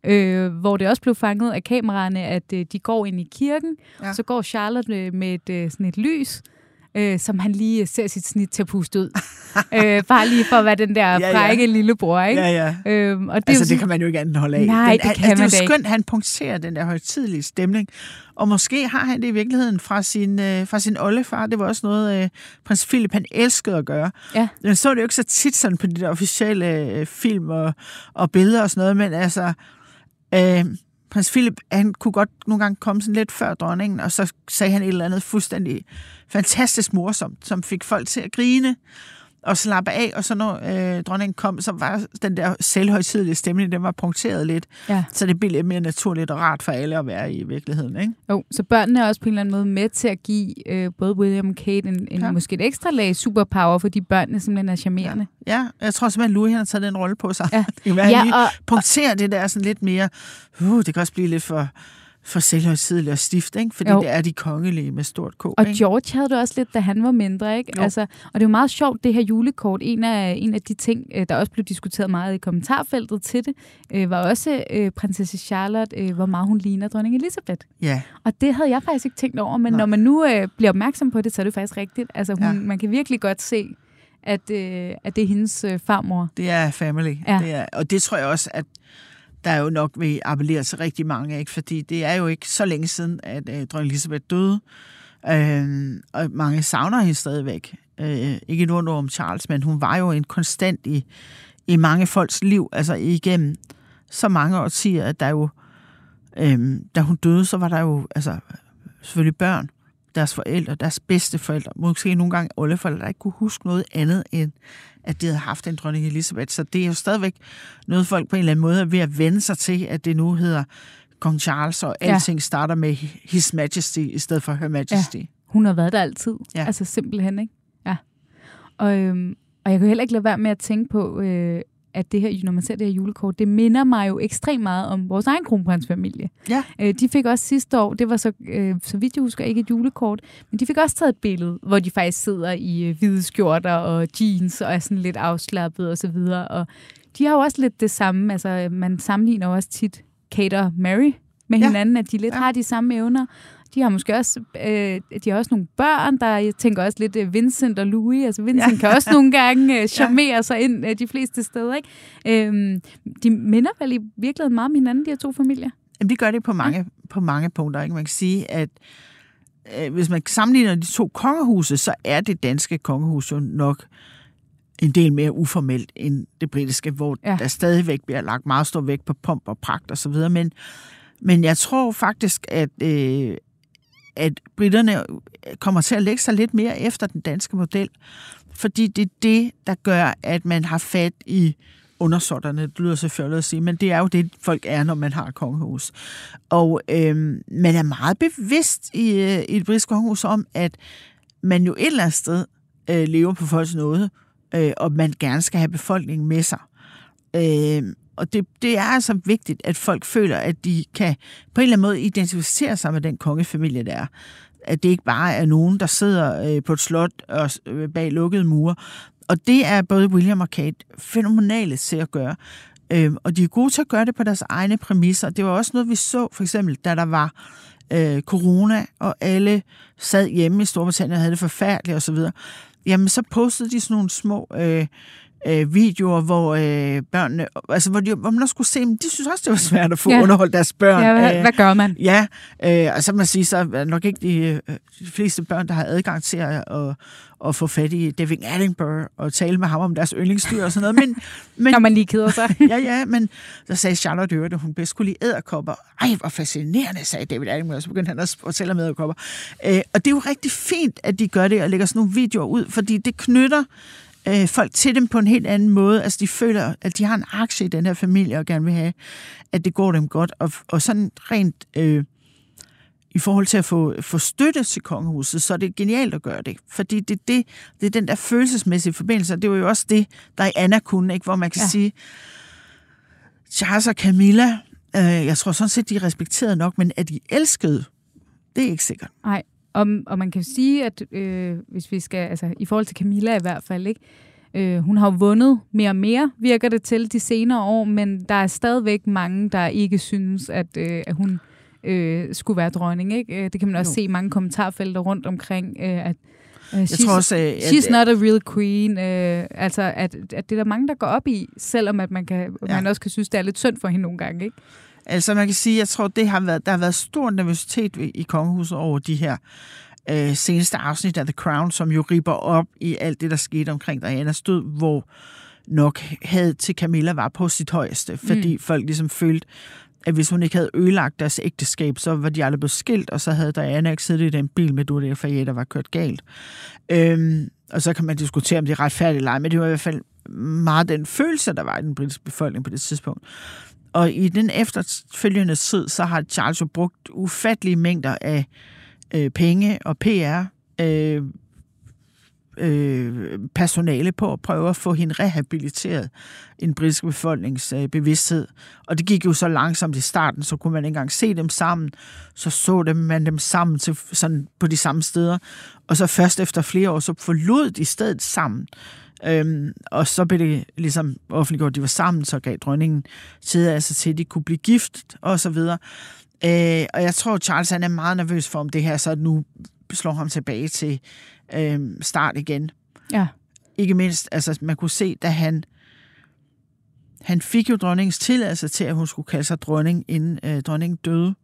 øh, hvor det også blev fanget af kameraerne, at øh, de går ind i kirken, ja. Ja. og så går Charlotte øh, med et, øh, sådan et lys, øh, som han lige øh, ser sit snit til at puste ud. øh, bare lige for at være den der Ja, ja. frække lillebror, ikke? Ja, ja. Øhm, og det, Altså, jo det kan man jo ikke andet holde af. Nej, Den- det han- kan altså, man det er jo skønt, at han punkterer den der højtidelige stemning. Og måske har han det i virkeligheden fra sin, øh, fra sin oldefar. Det var også noget, øh, prins Philip han elskede at gøre. Ja. Men så er det jo ikke så tit sådan på de der officielle øh, film og, og billeder og sådan noget, men altså... Øh, prins Philip, han kunne godt nogle gange komme sådan lidt før dronningen, og så sagde han et eller andet fuldstændig fantastisk morsomt, som fik folk til at grine og slappe af, og så når øh, dronningen kom, så var den der selvhøjtidelige stemning, den var punkteret lidt, Ja. så det blev lidt mere naturligt og rart for alle at være i virkeligheden, ikke? Jo, så børnene er også på en eller anden måde med til at give øh, både William og Kate en, en Ja. måske et ekstra lag superpower, fordi børnene simpelthen er charmerende. Ja, jeg tror simpelthen, Louis han har taget den rolle på sig. Ja. Det kan være, Ja, og- punkterer det der sådan lidt mere, uh, det kan også blive lidt for, for selvhøjtideligt og stift, ikke? Fordi Jo. det er de kongelige med stort K, Og ikke? George havde det også lidt, da han var mindre, ikke? Jo. Altså, og det er jo meget sjovt, det her julekort. En af, en af de ting, øh, der også blev diskuteret meget i kommentarfeltet til det, øh, var også øh, prinsesse Charlotte, øh, hvor meget hun ligner dronning Elizabeth. Ja, Og det havde jeg faktisk ikke tænkt over, men Nej. når man nu øh, bliver opmærksom på det, så er det faktisk rigtigt. Altså, hun. Ja. man kan virkelig godt se, at, øh, at det er hendes øh, farmor. det er family. Ja. Det er, og det tror jeg også, at der jo nok vil appellere til rigtig mange, ikke? fordi det er jo ikke så længe siden, at øh, dronning Elisabeth døde, øh, og mange savner hende stadigvæk. Øh, ikke nu om Charles, men hun var jo en konstant i, i mange folks liv, altså igennem så mange årtier, at der jo, øh, da hun døde, så var der jo altså, selvfølgelig børn, deres forældre, deres bedste forældre, måske nogle gange oldeforældre, der ikke kunne huske noget andet end, at de havde haft en dronning Elisabeth. Så det er jo stadigvæk noget, folk på en eller anden måde er ved at vende sig til, at det nu hedder Kong Charles, og Ja. alting starter med His Majesty i stedet for Her Majesty. Ja. hun har været der altid. Ja. Altså simpelthen, ikke? Ja. Og, øhm, og jeg kan heller ikke lade være med at tænke på, øh, at det her, når man ser det her julekort, det minder mig jo ekstremt meget om vores egen kronprinsfamilie. Ja. Øh, de fik også sidste år, det var så, øh, så vidt jeg husker, ikke et julekort, men de fik også taget et billede, hvor de faktisk sidder i øh, hvide skjorter og jeans og er sådan lidt afslappet og så videre. Og de har jo også lidt det samme, altså man sammenligner også tit Kate og Mary med Ja. hinanden, at de lidt Ja. har de samme evner. De har måske også, øh, de har også nogle børn, der jeg tænker også lidt øh, Vincent og Louis. Altså Vincent ja. kan også nogle gange øh, charmere sig ind øh, de fleste steder. Ikke? Øhm, de minder vel i virkeligheden meget om hinanden, de her to familier. Jamen, det gør det på mange, ja. på mange punkter. Ikke? Man kan sige, at øh, hvis man sammenligner de to kongehuse, så er det danske kongehus jo nok en del mere uformelt end det britiske, hvor Ja. ja. der stadigvæk bliver lagt meget stor vægt på pomp og pragt og så videre. Men, men jeg tror faktisk, at, øh, at britterne kommer til at lægge sig lidt mere efter den danske model, fordi det er det, der gør, at man har fat i undersorterne, Det lyder så fjollet at sige, men det er jo det, folk er, når man har kongehus. Og øhm, man er meget bevidst i, øh, i et britisk kongehus om, at man jo et eller andet sted øh, lever på folks nåde, øh, og man gerne skal have befolkningen med sig. Øh, og det, det er altså vigtigt, at folk føler, at de kan på en eller anden måde identificere sig med den kongefamilie, der er. At det ikke bare er nogen, der sidder øh, på et slot og øh, bag lukkede mure. Og det er både William og Kate fænomenale til at gøre. Øhm, og de er gode til at gøre det på deres egne præmisser. Det var også noget, vi så, for eksempel, da der var øh, corona, og alle sad hjemme i Storbritannien og havde det forfærdeligt osv., jamen så postede de sådan nogle små øh, øh, videoer, hvor øh, børnene, altså hvor, de, hvor man også skulle se, men de synes også, det var svært at få Ja. underholdt deres børn. Ja, hvad, Øh, hvad gør man? Ja, øh, og så man sige, så er nok ikke de, øh, de fleste børn, der har adgang til at, at, at få fat i David Attenborough og tale med ham om deres yndlingsdyr og sådan noget. Men, men, Når man lige keder sig. ja, ja, men så sagde Charlotte Øvrigt, at hun bedst kunne lide æderkopper. Ej, hvor fascinerende, sagde David Attenborough, og så begyndte han at fortælle om æderkopper. Øh, og det er jo rigtig fint, at de gør det og lægger sådan nogle videoer ud, fordi det knytter øh, folk til dem på en helt anden måde. Altså, de føler, at de har en aktie i den her familie og gerne vil have, at det går dem godt. Og, og sådan rent øh, i forhold til at få, få støtte til kongehuset, så er det genialt at gøre det. Fordi det, det, det er den der følelsesmæssige forbindelse, og det var jo også det, der i Anna kunne, ikke? hvor man kan Ja. sige, Charles og Camilla, øh, jeg tror sådan set, de er respekteret nok, men at de elskede, det er ikke sikkert. Nej, og, og man kan jo sige, at øh, hvis vi skal, altså i forhold til Camilla i hvert fald, ikke? Øh, hun har jo vundet mere og mere, virker det til de senere år, men der er stadigvæk mange, der ikke synes, at, øh, at hun øh, skulle være dronning. Ikke? Øh, Det kan man også Jo. se i mange kommentarfelter rundt omkring, øh, at øh, Jeg tror også, øh, She's at, not a real queen. Øh, altså, at, at det er der mange, der går op i, selvom at man, kan. Ja. man også kan synes, det er lidt synd for hende nogle gange. Ikke? Altså man kan sige, jeg tror, det har været, der har været stor nervøsitet i kongehuset over de her øh, seneste afsnit af The Crown, som jo ripper op i alt det, der skete omkring Dianas død, hvor nok had til Camilla var på sit højeste, fordi mm. folk ligesom følte, at hvis hun ikke havde ødelagt deres ægteskab, så var de aldrig blevet skilt, og så havde Diana ikke siddet i den bil med Dudley og Fayette, der var kørt galt. Øhm, og så kan man diskutere, om det er retfærdigt eller ej, men det var i hvert fald meget den følelse, der var i den britiske befolkning på det tidspunkt. Og i den efterfølgende tid, så har Charles jo brugt ufattelige mængder af øh, penge og PR øh, øh, personale på at prøve at få hende rehabiliteret en britisk befolknings øh, bevidsthed. Og det gik jo så langsomt i starten, så kunne man ikke engang se dem sammen. Så så dem, man dem sammen til, sådan på de samme steder. Og så først efter flere år, så forlod de stedet sammen. Øhm, og så blev det ligesom offentliggjort, at de var sammen, så gav dronningen tid altså til, at de kunne blive gift og så videre. Øh, og jeg tror, Charles han er meget nervøs for, om det her så nu slår ham tilbage til øh, start igen. Ja. Ikke mindst, altså man kunne se, da han han fik jo dronningens tilladelse til, at hun skulle kalde sig dronning, inden øh, dronningen døde.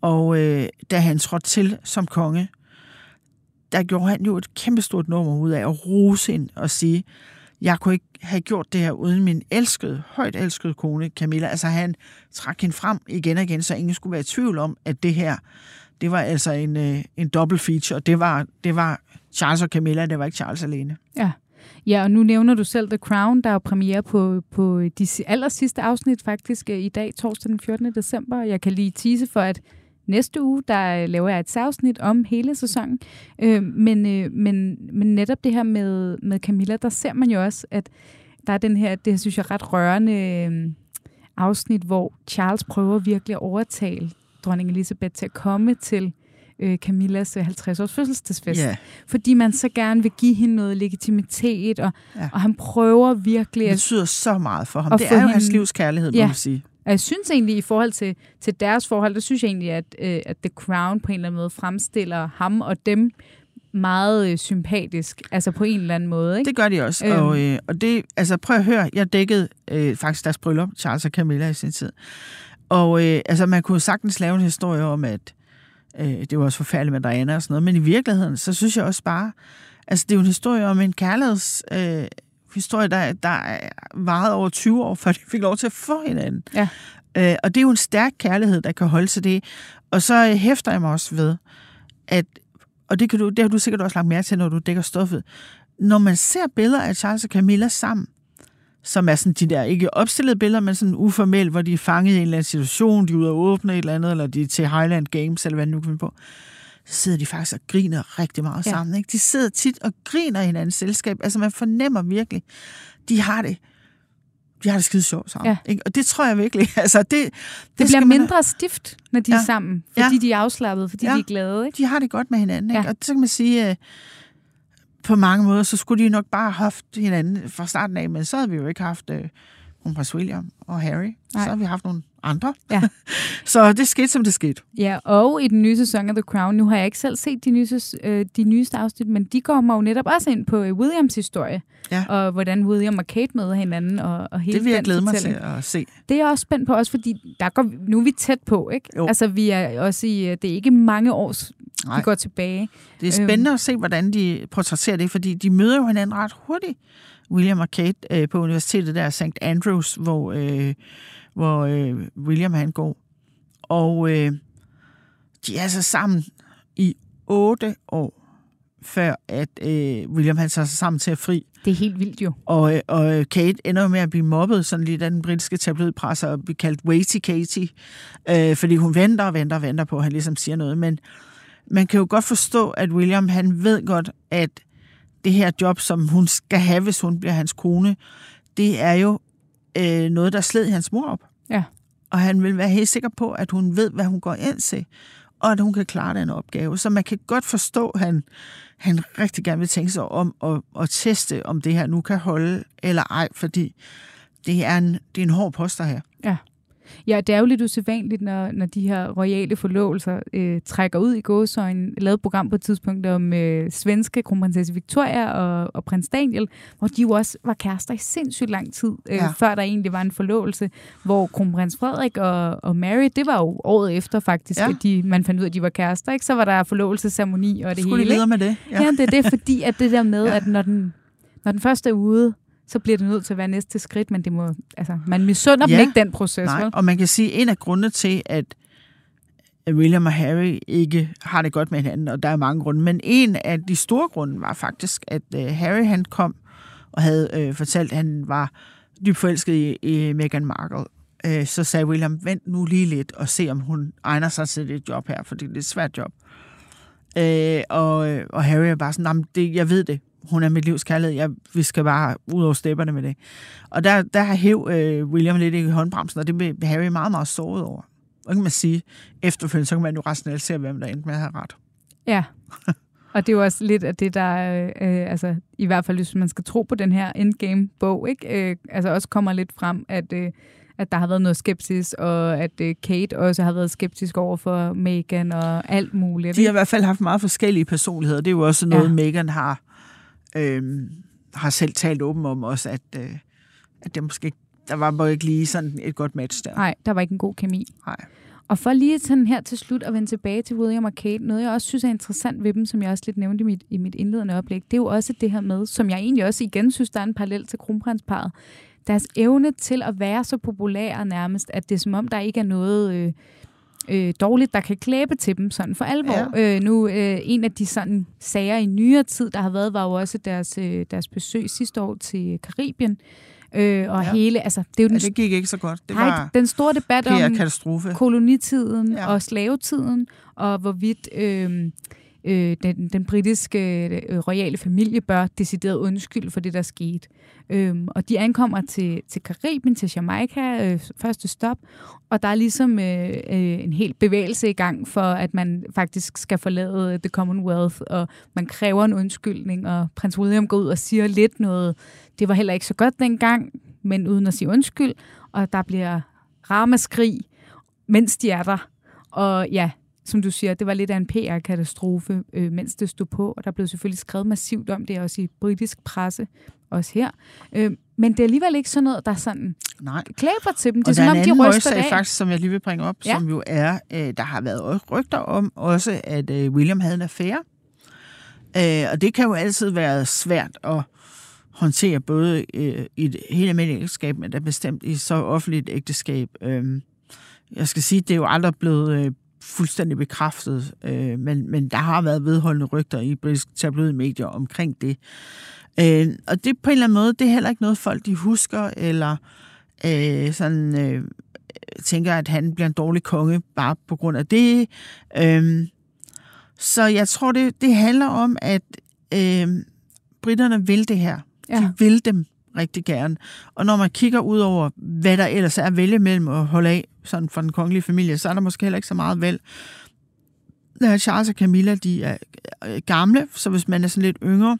Og øh, da han trådte til som konge, der gjorde han jo et kæmpestort nummer ud af at rose ind og sige, jeg kunne ikke have gjort det her uden min elskede, højt elskede kone Camilla. Altså han trak hende frem igen og igen, så ingen skulle være i tvivl om, at det her, det var altså en, øh, en double feature. Det var, det var Charles og Camilla, det var ikke Charles alene. Ja. Ja, og nu nævner du selv The Crown, der er premiere på, på de aller sidste afsnit faktisk øh, i dag, torsdag den 14. december. Jeg kan lige tease for, at næste uge, der øh, laver jeg et særafsnit om hele sæsonen. Øh, men, øh, men, men netop det her med, med Camilla, der ser man jo også, at der er den her, det synes jeg, ret rørende øh, afsnit, hvor Charles prøver virkelig at overtale dronning Elisabeth til at komme til øh, Camillas 50-års øh, fødselsdagsfest. Ja. Fordi man så gerne vil give hende noget legitimitet, og, Ja. og han prøver virkelig Det at betyder så meget for ham. Det er jo hende- hans livs kærlighed, må Ja. man sige. Og jeg synes egentlig, i forhold til, til deres forhold, der synes jeg egentlig, at, øh, at The Crown på en eller anden måde fremstiller ham og dem meget øh, sympatisk. Altså på en eller anden måde, ikke? Det gør de også. Øhm. Og, øh, og det, altså prøv at høre, jeg dækkede øh, faktisk deres bryllup, Charles og Camilla i sin tid. Og øh, altså man kunne sagtens lave en historie om, at øh, det var også forfærdeligt med Diana og sådan noget, men i virkeligheden, så synes jeg også bare, altså det er jo en historie om en kærligheds... Øh, historie, der, der er varet over 20 år, før de fik lov til at få hinanden. Ja. Øh, og det er jo en stærk kærlighed, der kan holde til det. Og så øh, hæfter jeg mig også ved, at, og det, kan du, det har du sikkert også lagt mærke til, når du dækker stoffet, når man ser billeder af Charles og Camilla sammen, som er sådan de der, ikke opstillede billeder, men sådan uformelt, hvor de er fanget i en eller anden situation, de er ude og åbne et eller andet, eller de er til Highland Games, eller hvad nu kan finde på, så sidder de faktisk og griner rigtig meget Ja. sammen. Ikke? De sidder tit og griner i hinandens selskab. Altså man fornemmer virkelig, de har det, de har det skide sjovt sammen. Ja. Ikke? Og det tror jeg virkelig. Altså, det, det, Det, bliver man- mindre stift, når de ja. Er sammen, fordi Ja. de er afslappet, fordi ja. De er glade, ikke? de har det godt med hinanden. Ikke? Ja. Og så kan man sige, øh, på mange måder, så skulle de nok bare have haft hinanden fra starten af, men så havde vi jo ikke haft øh, kronprins William og Harry. Nej. Så har vi haft nogle andre. Ja. så det skete, som det skete. Ja, og i den nye sæson af The Crown, nu har jeg ikke selv set de, nye, øh, de nyeste afsnit, men de kommer jo netop også ind på øh, Williams historie, Ja. og hvordan William og Kate møder hinanden, og, og hele Det vil jeg glæde mig til at se. Det er jeg også spændt på, også fordi der går, nu er vi tæt på, ikke? Jo. Altså, vi er også i, øh, det er ikke mange år, Nej. vi går tilbage. Det er spændende at se, hvordan de portrætterer det, fordi de møder jo hinanden ret hurtigt. William og Kate øh, på universitetet der, St. Andrews, hvor, øh, hvor øh, William han går. Og øh, de er så sammen i otte år, før at øh, William han tager sig sammen til at fri. Det er helt vildt jo. Og, øh, og Kate ender jo med at blive mobbet sådan lidt af den britiske tabloidpresse og blive kaldt Waity Katie, øh, fordi hun venter og venter og venter på, at han ligesom siger noget. Men man kan jo godt forstå, at William han ved godt, at det her job, som hun skal have, hvis hun bliver hans kone, det er jo øh, noget, der sled hans mor op. Ja. Og han vil være helt sikker på, at hun ved, hvad hun går ind til, og at hun kan klare den opgave. Så man kan godt forstå, at han, han rigtig gerne vil tænke sig om at, at teste, om det her nu kan holde eller ej, fordi det er en, det er en hård poster her. Ja. Ja, det er jo lidt usædvanligt, når, når de her royale forlovelser øh, trækker ud i gåsøjne. Jeg lavede et program på et tidspunkt om øh, svenske kronprinsesse Victoria og, og prins Daniel, hvor de jo også var kærester i sindssygt lang tid, øh, ja. Før der egentlig var en forlovelse. Hvor kronprins Frederik og, og Mary, det var jo året efter faktisk, ja. At de, man fandt ud af, at de var kærester. Ikke? Så var der forlovelsesceremoni og det Skulle hele. de ikke? videre med det? Ja. ja, det er det, fordi at det der med. Ja. at når den, når den første er ude, så bliver det nødt til at være næste skridt, men det må, altså, man misunder ja. Dem ikke den proces, Nej, vel? og man kan sige, at en af grundene til, at William og Harry ikke har det godt med hinanden, og der er mange grunde, men en af de store grunde var faktisk, at uh, Harry han kom og havde uh, fortalt, at han var dybt forelsket i, i Meghan Markle. Uh, så sagde William, vent nu lige lidt og se, om hun egner sig til det job her, for det er et svært job. Uh, og, og Harry er bare sådan, "Nå, men det, jeg ved det, hun er mit livs kærlighed, jeg, vi skal bare ud over stepperne med det. Og der, der har hæv øh, William lidt i håndbremsen, og det blev Harry meget, meget såret over. Og kan man sige, efterfølgende, så kan man jo rationalisere, hvem der endte med at have ret. Ja. Og det er jo også lidt af det, der, øh, altså i hvert fald, hvis man skal tro på den her Endgame-bog, ikke? Øh, altså også kommer lidt frem, at, øh, at der har været noget skepsis, og at øh, Kate også har været skeptisk over for Meghan og alt muligt. De har i hvert fald haft meget forskellige personligheder. Det er jo også noget, Ja. Meghan har, øh, har selv talt åben om også, at, øh, at det måske der var bare ikke lige sådan et godt match der. Nej, der var ikke en god kemi. Nej. Og for lige sådan her til slut at vende tilbage til William og Kate, noget jeg også synes er interessant ved dem, som jeg også lidt nævnte i mit, i mit indledende oplæg, det er jo også det her med, som jeg egentlig også igen synes, der er en parallel til kronprinsparet, deres evne til at være så populære nærmest, at det er som om, der ikke er noget... Øh, øh, dårligt, der kan klæbe til dem sådan for alvor. Ja. Øh, nu, øh, en af de sådan sager i nyere tid, der har været, var jo også deres, øh, deres besøg sidste år til Karibien. Øh, og ja. hele, altså, det er jo den, Ja, det gik ikke så godt. Det nej, var den store debat om katastrofe. kolonitiden ja. og slavetiden, og hvorvidt øh, øh, den, den britiske øh, royale familie bør decideret undskylde for det, der skete. Øhm, og de ankommer til, til Karibien, til Jamaica, øh, første stop, og der er ligesom øh, øh, en hel bevægelse i gang for, at man faktisk skal forlade The Commonwealth, og man kræver en undskyldning, og prins William går ud og siger lidt noget, det var heller ikke så godt dengang, men uden at sige undskyld, og der bliver ramaskrig, mens de er der. Og ja, som du siger, det var lidt af en PR-katastrofe, øh, mens det stod på, og der blev selvfølgelig skrevet massivt om det, også i britisk presse, også her. Øh, men det er alligevel ikke sådan noget, der sådan Nej. klæber til dem. Det er Og der som er om, en de anden ryster af. faktisk, som jeg lige vil bringe op, Ja. som jo er, øh, der har været rygter om også, at øh, William havde en affære. Øh, og det kan jo altid være svært at håndtere både øh, i et helt almindeligt ægteskab, men da bestemt i så offentligt ægteskab. Øh, jeg skal sige, det er jo aldrig blevet øh, fuldstændig bekræftet, øh, men, men der har været vedholdende rygter i britiske tabloidmedier omkring det. Øh, og det på en eller anden måde, det er heller ikke noget, folk de husker, eller øh, sådan øh, tænker, at han bliver en dårlig konge bare på grund af det. Øh, så jeg tror, det, det handler om, at øh, britterne vil det her. Ja. De vil dem rigtig gerne. Og når man kigger ud over, hvad der ellers er at vælge mellem at holde af sådan for den kongelige familie, så er der måske heller ikke så meget valg. Der øh, Charles og Camilla, de er øh, gamle, så hvis man er sådan lidt yngre,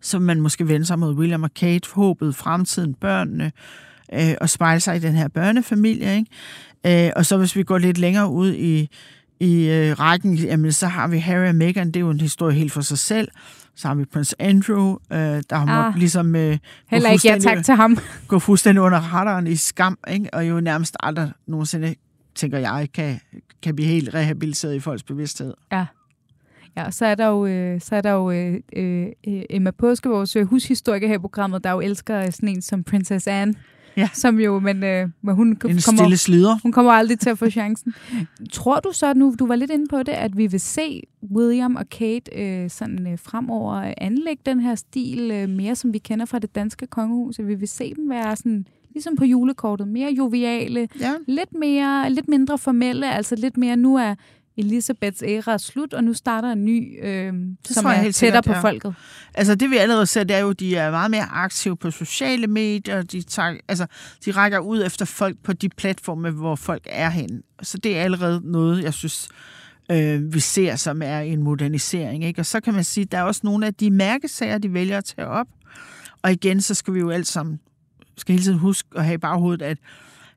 så vil man måske vende sig mod William og Kate, håbet, fremtiden, børnene, øh, og spejle sig i den her børnefamilie. Ikke? Øh, og så hvis vi går lidt længere ud i, i øh, rækken, jamen, så har vi Harry og Meghan, det er jo en historie helt for sig selv. Så har vi Prince Andrew, øh, der har Ah. måttet ligesom øh, Heller ikke ja fuldstændig, tak til ham. gå fuldstændig under radaren i skam, ikke? og jo nærmest aldrig nogensinde, tænker jeg, kan, kan blive helt rehabiliteret i folks bevidsthed. Ja. Ja, og så er der jo, øh, så er der jo øh, øh, Emma Påske, vores øh, hushistoriker her i programmet, der jo elsker sådan en som Princess Anne. Ja. Som jo, men, øh, men hun En kommer, stille slider. hun kommer aldrig til at få chancen. Tror du så nu, du var lidt inde på det, at vi vil se William og Kate øh, sådan øh, fremover anlægge den her stil øh, mere, som vi kender fra det danske kongehus, at vi vil se dem være sådan, ligesom på julekortet, mere joviale, Ja. lidt, mere, lidt mindre formelle, altså lidt mere, nu er Elisabeths æra slut, og nu starter en ny, øh, som tror jeg er helt tættere sikkert, på ja. folket. Altså det vi allerede ser, det er jo, at de er meget mere aktive på sociale medier. De, tager, altså, de rækker ud efter folk på de platforme, hvor folk er henne. Så det er allerede noget, jeg synes, øh, vi ser, som er en modernisering. Ikke? Og så kan man sige, at der er også nogle af de mærkesager, de vælger at tage op. Og igen, så skal vi jo alt sammen skal hele tiden huske at have i baghovedet, at,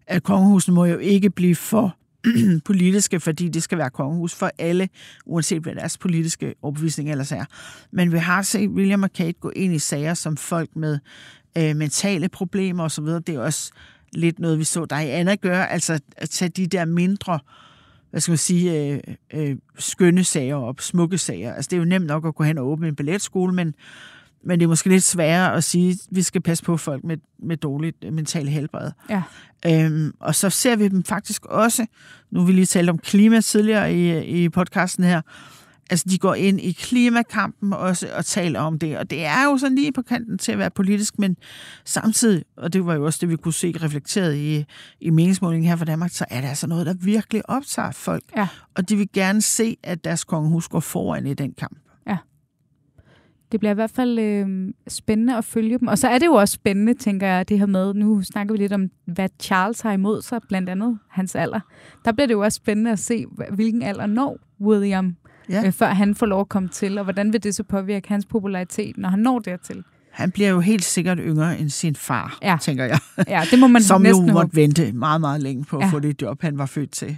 at kongehuset må jo ikke blive for politiske, fordi det skal være kongehus for alle, uanset hvad deres politiske overbevisning ellers er. Men vi har set William og Kate gå ind i sager som folk med øh, mentale problemer osv. Det er også lidt noget, vi så Diana gøre, altså at tage de der mindre hvad skal man sige, øh, øh, skønne sager op, smukke sager. Altså det er jo nemt nok at gå hen og åbne en balletskole, men, men det er måske lidt sværere at sige, at vi skal passe på folk med, med dårligt øh, mentalt helbred. Ja. Øhm, og så ser vi dem faktisk også, nu vi lige talt om klima tidligere i, i podcasten her, altså de går ind i klimakampen også og taler om det, og det er jo sådan lige på kanten til at være politisk, men samtidig, og det var jo også det, vi kunne se reflekteret i, i meningsmålingen her fra Danmark, så er det altså noget, der virkelig optager folk, Ja. og de vil gerne se, at deres kongehus går foran i den kamp. Det bliver i hvert fald øh, spændende at følge dem. Og så er det jo også spændende, tænker jeg, det her med, nu snakker vi lidt om, hvad Charles har imod sig, blandt andet hans alder. Der bliver det jo også spændende at se, hvilken alder når William, Ja. øh, før han får lov at komme til, og hvordan vil det så påvirke hans popularitet, når han når dertil. Han bliver jo helt sikkert yngre end sin far, Ja. tænker jeg. Ja, det må man Som jo næsten håbe. måtte vente meget, meget længe på at Ja. få det job, han var født til.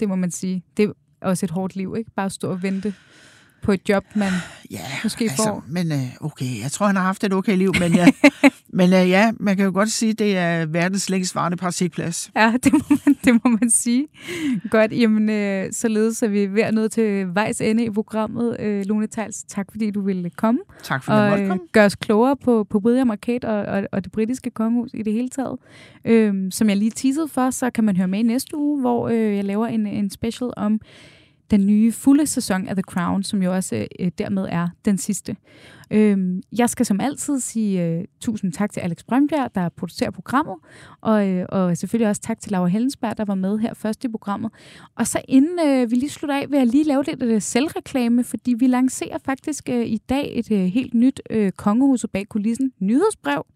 Det må man sige. Det er også et hårdt liv, ikke? Bare at stå og vente på et job, man Ja, måske altså, får. men øh, okay, jeg tror, han har haft et okay liv, men jeg, Men uh, ja, man kan jo godt sige, at det er verdens længst varende praktikplads. Ja, det må man, det må man sige. Godt, jamen øh, således er vi ved at nå til vejs ende i programmet. Øh, Lone Tals, tak fordi du ville komme. Tak for, at jeg og komme. gøre os klogere på, på William og Kate og, og, og det britiske kongehus i det hele taget. Øhm, som jeg lige teasede for, så kan man høre med i næste uge, hvor øh, jeg laver en, en special om den nye fulde sæson af The Crown, som jo også øh, øh dermed er den sidste. Øh, jeg skal som altid sige øh, tusind tak til Alex Brøndbjerg, der producerer programmet, og, øh, og selvfølgelig også tak til Laura Hellensberg, der var med her først i programmet. Og så inden øh, vi lige slutter af, vil jeg lige lave lidt øh, selvreklame, fordi vi lancerer faktisk øh, i dag et øh, helt nyt øh, kongehuset bag kulissen nyhedsbrev,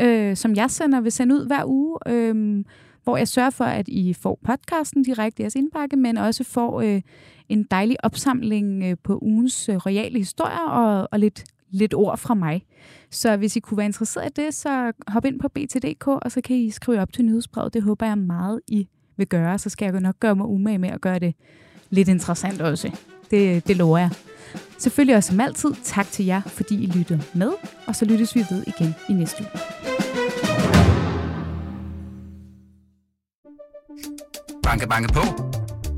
øh, som jeg sender vil sende ud hver uge, øh, hvor jeg sørger for, at I får podcasten direkte i jeres indbakke, men også får øh, en dejlig opsamling øh, på ugens øh, royale historier og, og lidt, lidt ord fra mig. Så hvis I kunne være interesseret i det, så hop ind på bt.dk, og så kan I skrive op til nyhedsbrevet. Det håber jeg meget, I vil gøre. Så skal jeg nok gøre mig umage med at gøre det lidt interessant også. Det, det lover jeg. Selvfølgelig også som altid, tak til jer, fordi I lyttede med, og så lyttes vi ved igen i næste uge. Banke, banke på.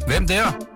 Hvem der?